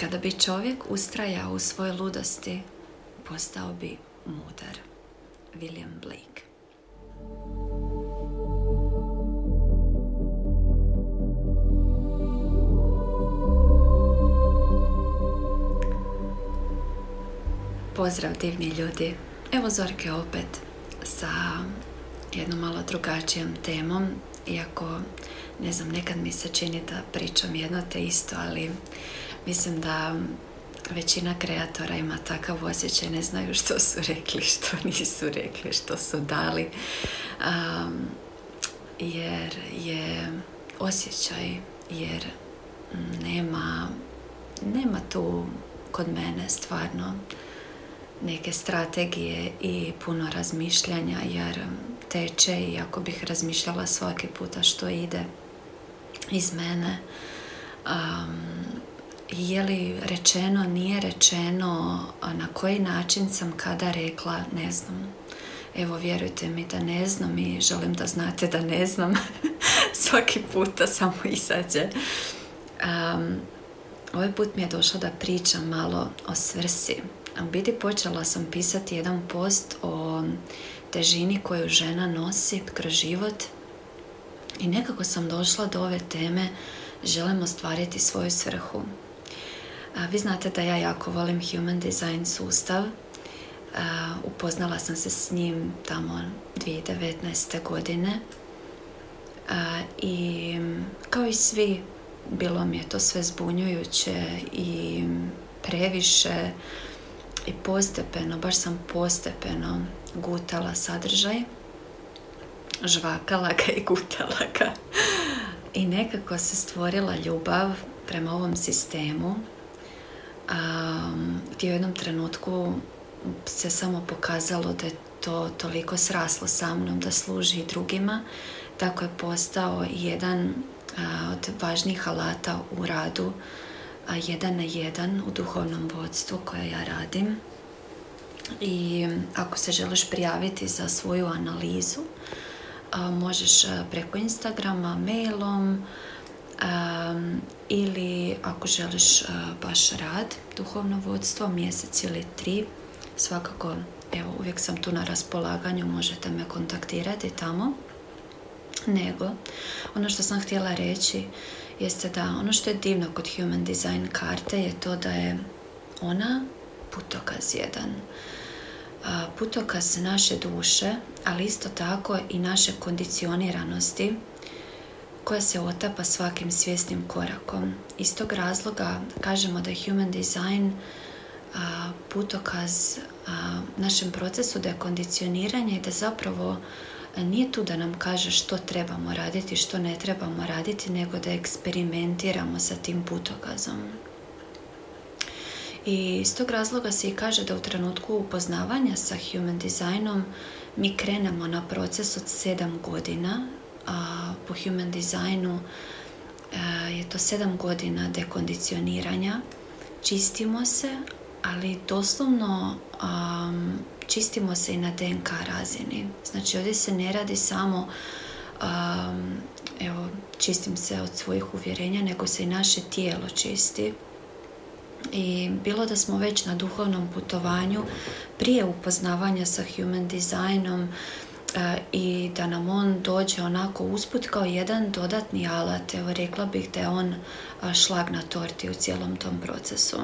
kada bi čovjek ustrajao u svojoj ludosti, postao bi mudar. William Blake. Pozdrav divni ljudi. Evo Zorke opet sa jednom malo drugačijom temom. Iako, ne znam, nekad mi se čini da pričam jedno te isto, ali mislim da većina kreatora ima takav osjećaj, ne znaju što su rekli, što nisu rekli, što su dali. jer je osjećaj, jer nema, nema tu kod mene stvarno neke strategije i puno razmišljanja jer teče i ako bih razmišljala svaki puta što ide iz mene um, je li rečeno, nije rečeno, na koji način sam kada rekla, ne znam. Evo, vjerujte mi da ne znam i želim da znate da ne znam. Svaki puta samo izađe. Um, ovaj put mi je došlo da pričam malo o svrsi u biti počela sam pisati jedan post o težini koju žena nosi kroz život i nekako sam došla do ove teme želim ostvariti svoju svrhu. Vi znate da ja jako volim human design sustav. upoznala sam se s njim tamo 2019. godine. I kao i svi, bilo mi je to sve zbunjujuće i previše i postepeno, baš sam postepeno gutala sadržaj, žvakala ga i gutala ga. I nekako se stvorila ljubav prema ovom sistemu. Um, u jednom trenutku se samo pokazalo da je to toliko sraslo sa mnom da služi drugima. Tako je postao jedan od važnijih alata u radu jedan na jedan u duhovnom vodstvu koje ja radim. I ako se želiš prijaviti za svoju analizu, možeš preko Instagrama, mailom ili ako želiš baš rad, duhovno vodstvo, mjesec ili tri, svakako, evo, uvijek sam tu na raspolaganju, možete me kontaktirati tamo. Nego, ono što sam htjela reći jeste da ono što je divno kod Human Design karte je to da je ona putokaz jedan. Putokaz naše duše, ali isto tako i naše kondicioniranosti koja se otapa svakim svjesnim korakom. Iz tog razloga kažemo da je Human Design putokaz našem procesu dekondicioniranja i da zapravo nije tu da nam kaže što trebamo raditi, što ne trebamo raditi, nego da eksperimentiramo sa tim putokazom. I iz tog razloga se i kaže da u trenutku upoznavanja sa human designom mi krenemo na proces od sedam godina. A po human designu e, je to sedam godina dekondicioniranja. Čistimo se, ali doslovno čistimo se i na DNK razini. Znači ovdje se ne radi samo um, evo, čistim se od svojih uvjerenja, nego se i naše tijelo čisti. I bilo da smo već na duhovnom putovanju prije upoznavanja sa human designom i da nam on dođe onako usput kao jedan dodatni alat. Evo rekla bih da je on uh, šlag na torti u cijelom tom procesu.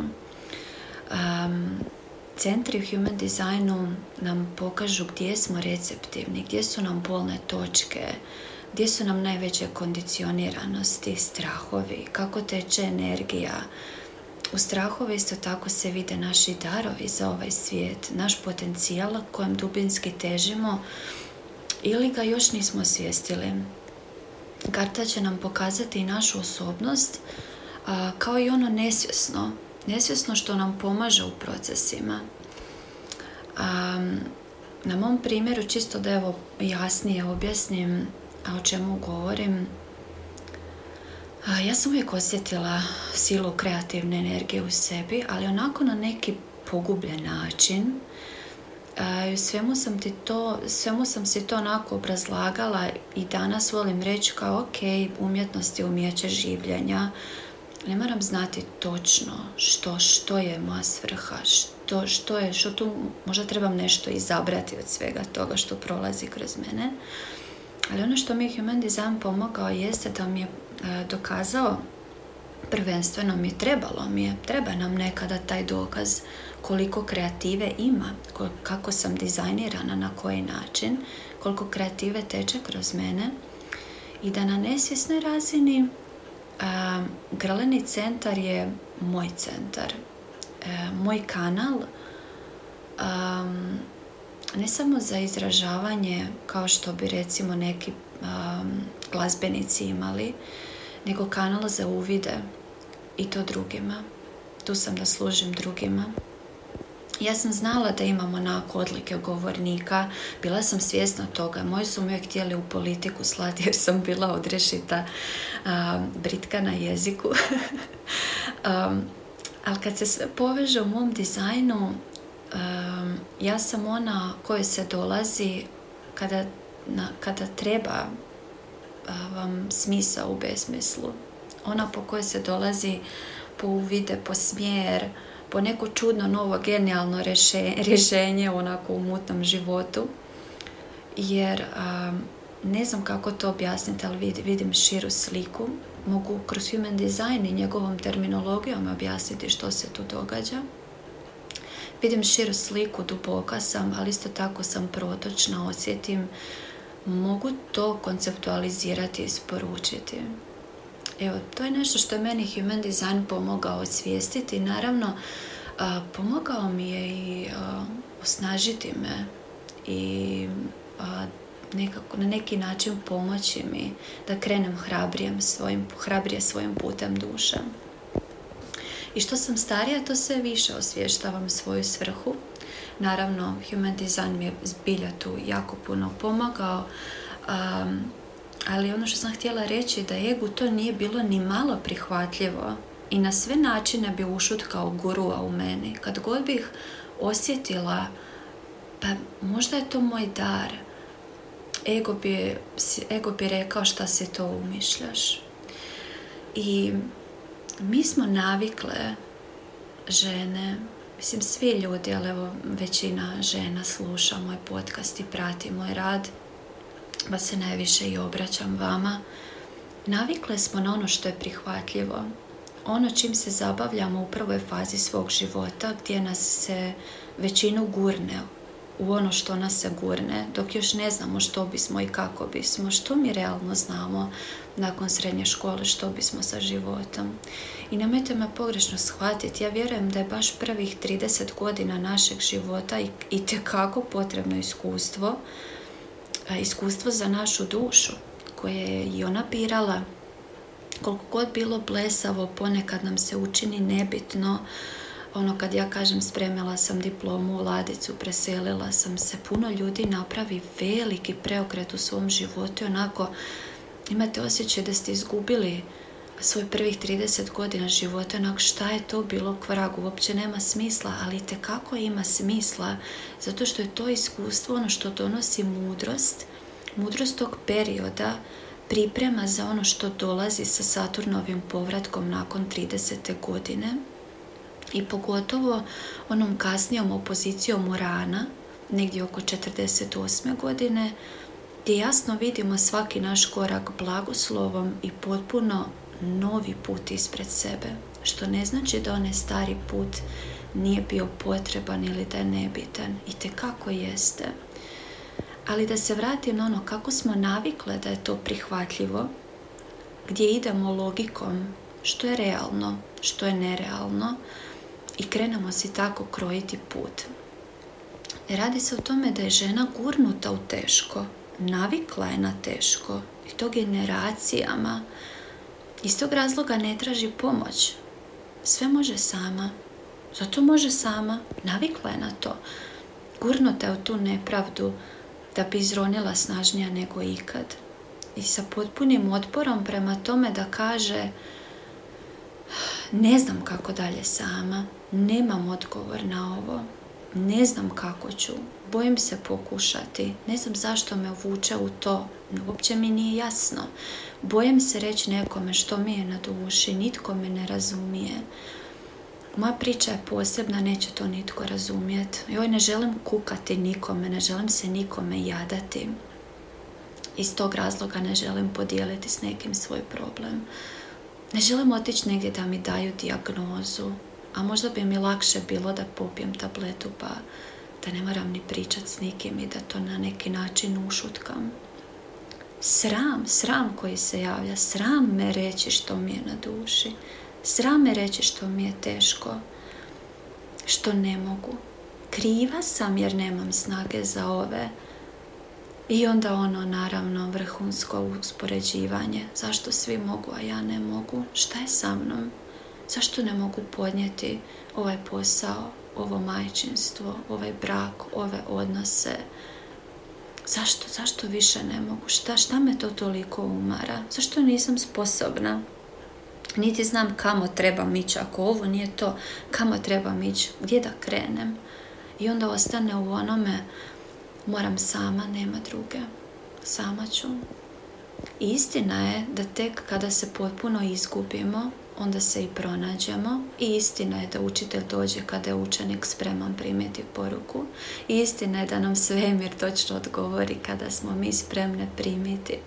Um, centri u human designu nam pokažu gdje smo receptivni, gdje su nam bolne točke, gdje su nam najveće kondicioniranosti, strahovi, kako teče energija. U strahove isto tako se vide naši darovi za ovaj svijet, naš potencijal kojem dubinski težimo ili ga još nismo osvijestili. Karta će nam pokazati i našu osobnost kao i ono nesvjesno nesvjesno što nam pomaže u procesima. na mom primjeru, čisto da evo jasnije objasnim o čemu govorim, ja sam uvijek osjetila silu kreativne energije u sebi, ali onako na neki pogubljen način. Svemu sam ti to, svemu sam si to onako obrazlagala i danas volim reći kao ok, umjetnost je umjeće življenja, ne moram znati točno što, što je moja svrha, što, što je, što tu možda trebam nešto izabrati od svega toga što prolazi kroz mene. Ali ono što mi je Human Design pomogao jeste da mi je e, dokazao prvenstveno mi trebalo mi je, treba nam nekada taj dokaz koliko kreative ima, kako sam dizajnirana, na koji način, koliko kreative teče kroz mene i da na nesvjesnoj razini a, Grleni centar je moj centar, e, moj kanal ne samo za izražavanje kao što bi recimo neki glazbenici imali, nego kanal za uvide i to drugima. Tu sam da služim drugima. Ja sam znala da imamo onako odlike govornika, bila sam svjesna toga. Moji su me htjeli u politiku slati jer sam bila odrešita britka na jeziku. um, ali kad se sve poveže u mom dizajnu, ja sam ona kojoj se dolazi kada, na, kada treba vam smisa u besmislu. Ona po kojoj se dolazi po uvide, po smjer, po neko čudno novo genijalno rješenje onako u mutnom životu. Jer ne znam kako to objasniti, ali vidim širu sliku. Mogu kroz human design i njegovom terminologijom objasniti što se tu događa. Vidim širu sliku, duboka sam, ali isto tako sam protočna, osjetim. Mogu to konceptualizirati i isporučiti. Evo, to je nešto što je meni human design pomogao osvijestiti. Naravno, pomogao mi je i osnažiti me i nekako na neki način pomoći mi da krenem hrabrijem svojim, hrabrije svojim putem duša. I što sam starija, to sve više osvještavam svoju svrhu. Naravno, Human Design mi je zbilja tu jako puno pomagao. Ali ono što sam htjela reći da egu to nije bilo ni malo prihvatljivo i na sve načine bi ušutkao gurua u meni. Kad god bih osjetila, pa možda je to moj dar, ego bi, ego bi rekao šta se to umišljaš. I mi smo navikle žene, mislim svi ljudi, ali evo većina žena sluša moj podcast i prati moj rad, pa se najviše i obraćam vama. Navikle smo na ono što je prihvatljivo, ono čim se zabavljamo u prvoj fazi svog života gdje nas se većinu gurne u ono što nas se gurne, dok još ne znamo što bismo i kako bismo, što mi realno znamo nakon srednje škole, što bismo sa životom. I nemojte me pogrešno shvatiti, ja vjerujem da je baš prvih 30 godina našeg života i, i tekako potrebno iskustvo, iskustvo za našu dušu, koje je i ona birala. Koliko god bilo blesavo, ponekad nam se učini nebitno, ono kad ja kažem spremila sam diplomu u ladicu, preselila sam se, puno ljudi napravi veliki preokret u svom životu i onako imate osjećaj da ste izgubili svoj prvih 30 godina života, onak šta je to bilo kvragu, uopće nema smisla, ali te kako ima smisla, zato što je to iskustvo ono što donosi mudrost, mudrost tog perioda priprema za ono što dolazi sa Saturnovim povratkom nakon 30. godine i pogotovo onom kasnijom opozicijom Urana, negdje oko 48. godine, gdje jasno vidimo svaki naš korak blagoslovom i potpuno novi put ispred sebe. Što ne znači da onaj stari put nije bio potreban ili da je nebitan. I te kako jeste. Ali da se vratim na ono kako smo navikle da je to prihvatljivo, gdje idemo logikom što je realno, što je nerealno i krenemo si tako krojiti put. Radi se o tome da je žena gurnuta u teško, navikla je na teško i to generacijama. Iz tog razloga ne traži pomoć. Sve može sama. Zato može sama. Navikla je na to. Gurnuta je u tu nepravdu da bi izronila snažnija nego ikad. I sa potpunim otporom prema tome da kaže ne znam kako dalje sama, nemam odgovor na ovo, ne znam kako ću, bojim se pokušati, ne znam zašto me vuče u to, uopće mi nije jasno. Bojim se reći nekome što mi je na duši, nitko me ne razumije. Moja priča je posebna, neće to nitko razumjeti. Joj, ne želim kukati nikome, ne želim se nikome jadati. Iz tog razloga ne želim podijeliti s nekim svoj problem. Ne želim otići negdje da mi daju dijagnozu, a možda bi mi lakše bilo da popijem tabletu pa da ne moram ni pričati s nikim i da to na neki način ušutkam. Sram, sram koji se javlja, sram me reći što mi je na duši, sram me reći što mi je teško, što ne mogu. Kriva sam jer nemam snage za ove. I onda ono, naravno, vrhunsko uspoređivanje. Zašto svi mogu, a ja ne mogu? Šta je sa mnom? Zašto ne mogu podnijeti ovaj posao, ovo majčinstvo, ovaj brak, ove odnose? Zašto, zašto više ne mogu? Šta, šta me to toliko umara? Zašto nisam sposobna? Niti znam kamo trebam ići. Ako ovo nije to, kamo trebam ići? Gdje da krenem? I onda ostane u onome, moram sama, nema druge. Sama ću. Istina je da tek kada se potpuno izgubimo, onda se i pronađemo i istina je da učitelj dođe kada je učenik spreman primiti poruku i istina je da nam svemir točno odgovori kada smo mi spremne primiti.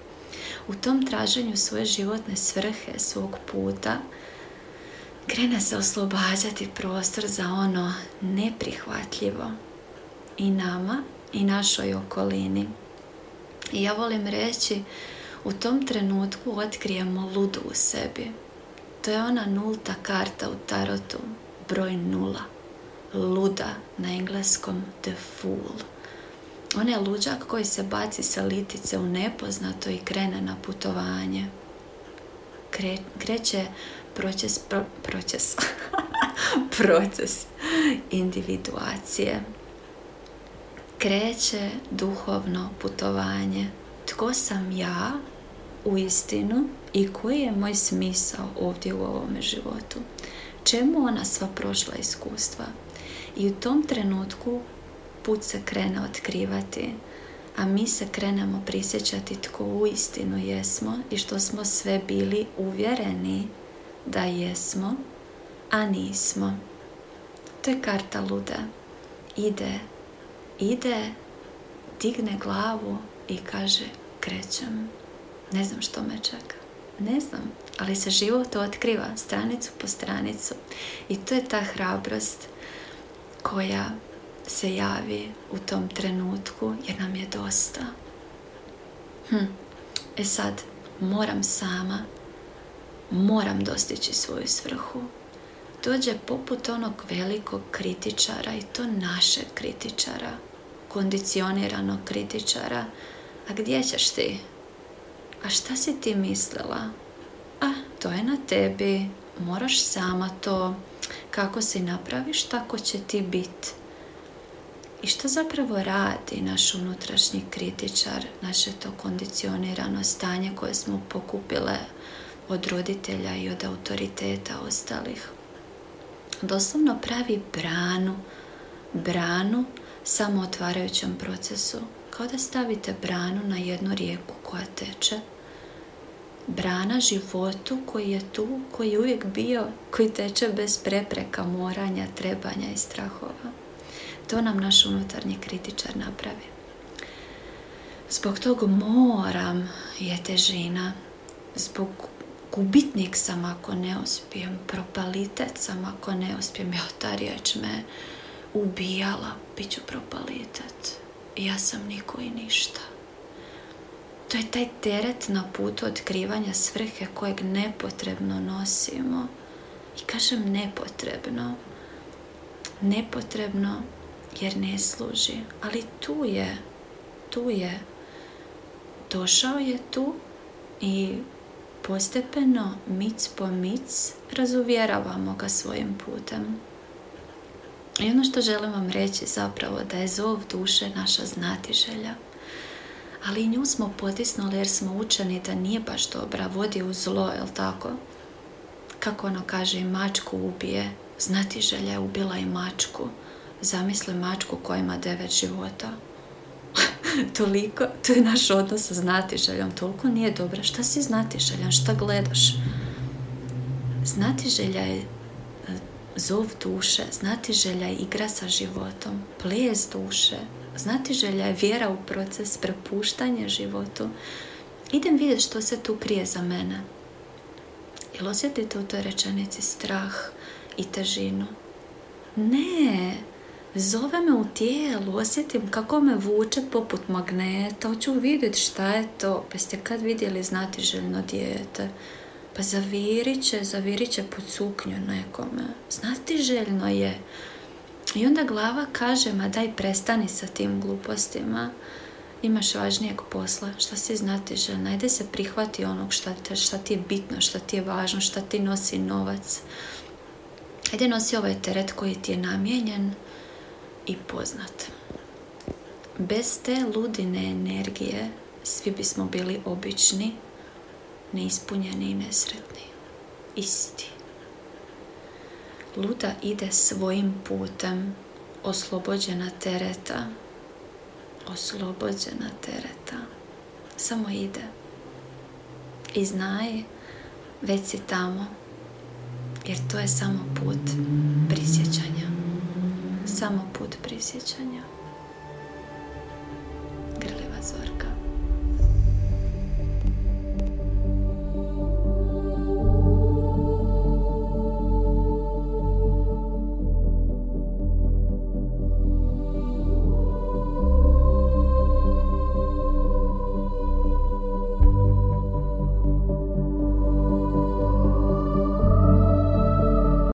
U tom traženju svoje životne svrhe, svog puta, krene se oslobađati prostor za ono neprihvatljivo i nama i našoj okolini. I ja volim reći, u tom trenutku otkrijemo ludu u sebi, to je ona nulta karta u tarotu, broj nula. Luda na engleskom the fool. On je luđak koji se baci sa litice u nepoznato i krene na putovanje. Kre, kreće proces, proces, proces individuacije. Kreće duhovno putovanje. Tko sam ja u istinu i koji je moj smisao ovdje u ovome životu. Čemu ona sva prošla iskustva? I u tom trenutku put se krene otkrivati, a mi se krenemo prisjećati tko u istinu jesmo i što smo sve bili uvjereni da jesmo, a nismo. To je karta luda. Ide, ide, digne glavu i kaže krećem. Ne znam što me čeka. Ne znam, ali se život otkriva stranicu po stranicu. I to je ta hrabrost koja se javi u tom trenutku jer nam je dosta. Hm. E sad, moram sama, moram dostići svoju svrhu. Dođe poput onog velikog kritičara i to našeg kritičara, kondicioniranog kritičara. A gdje ćeš ti? A šta si ti mislila? A, to je na tebi, moraš sama to, kako si napraviš, tako će ti biti. I što zapravo radi naš unutrašnji kritičar, naše to kondicionirano stanje koje smo pokupile od roditelja i od autoriteta ostalih? Doslovno pravi branu, branu samo otvarajućem procesu. Kao da stavite branu na jednu rijeku koja teče brana životu koji je tu, koji je uvijek bio, koji teče bez prepreka, moranja, trebanja i strahova. To nam naš unutarnji kritičar napravi. Zbog tog moram je težina, zbog gubitnik sam ako ne uspijem, propalitet sam ako ne uspijem, ja ta riječ me ubijala, bit ću propalitet. Ja sam niko i ništa. To je taj teret na putu otkrivanja svrhe kojeg nepotrebno nosimo. I kažem nepotrebno. Nepotrebno jer ne služi. Ali tu je. Tu je. Došao je tu i postepeno, mic po mic, razuvjeravamo ga svojim putem. I ono što želim vam reći zapravo da je zov duše naša znatiželja ali i nju smo potisnuli jer smo učeni da nije baš dobra, vodi u zlo, jel tako? Kako ono kaže, mačku ubije, znati želja je ubila i mačku. zamisli mačku koja ima devet života. toliko, to je naš odnos sa znatiželjom, toliko nije dobra. Šta si znatiželjan, šta gledaš? Znatiželja je e, zov duše, znatiželja je igra sa životom, ples duše, znatiželja je vjera u proces, prepuštanje životu. Idem vidjeti što se tu krije za mene. Jel osjetite u toj rečenici strah i težinu? Ne, zove me u tijelu, osjetim kako me vuče poput magneta, hoću vidjeti šta je to. Pa ste kad vidjeli znati željno dijete? Pa zavirit će, zavirit će pod suknju nekome. Znati željno je. I onda glava kaže, ma daj prestani sa tim glupostima. Imaš važnijeg posla, šta si znati željno. Ajde se prihvati onog šta, te, šta ti je bitno, šta ti je važno, šta ti nosi novac. Ajde nosi ovaj teret koji ti je namijenjen i poznat. Bez te ludine energije svi bismo bili obični, neispunjeni i nesretni. Isti. Luda ide svojim putem, oslobođena tereta, oslobođena tereta. Samo ide. I znaj, već si tamo, jer to je samo put prisjećanja samo put prisjećanja.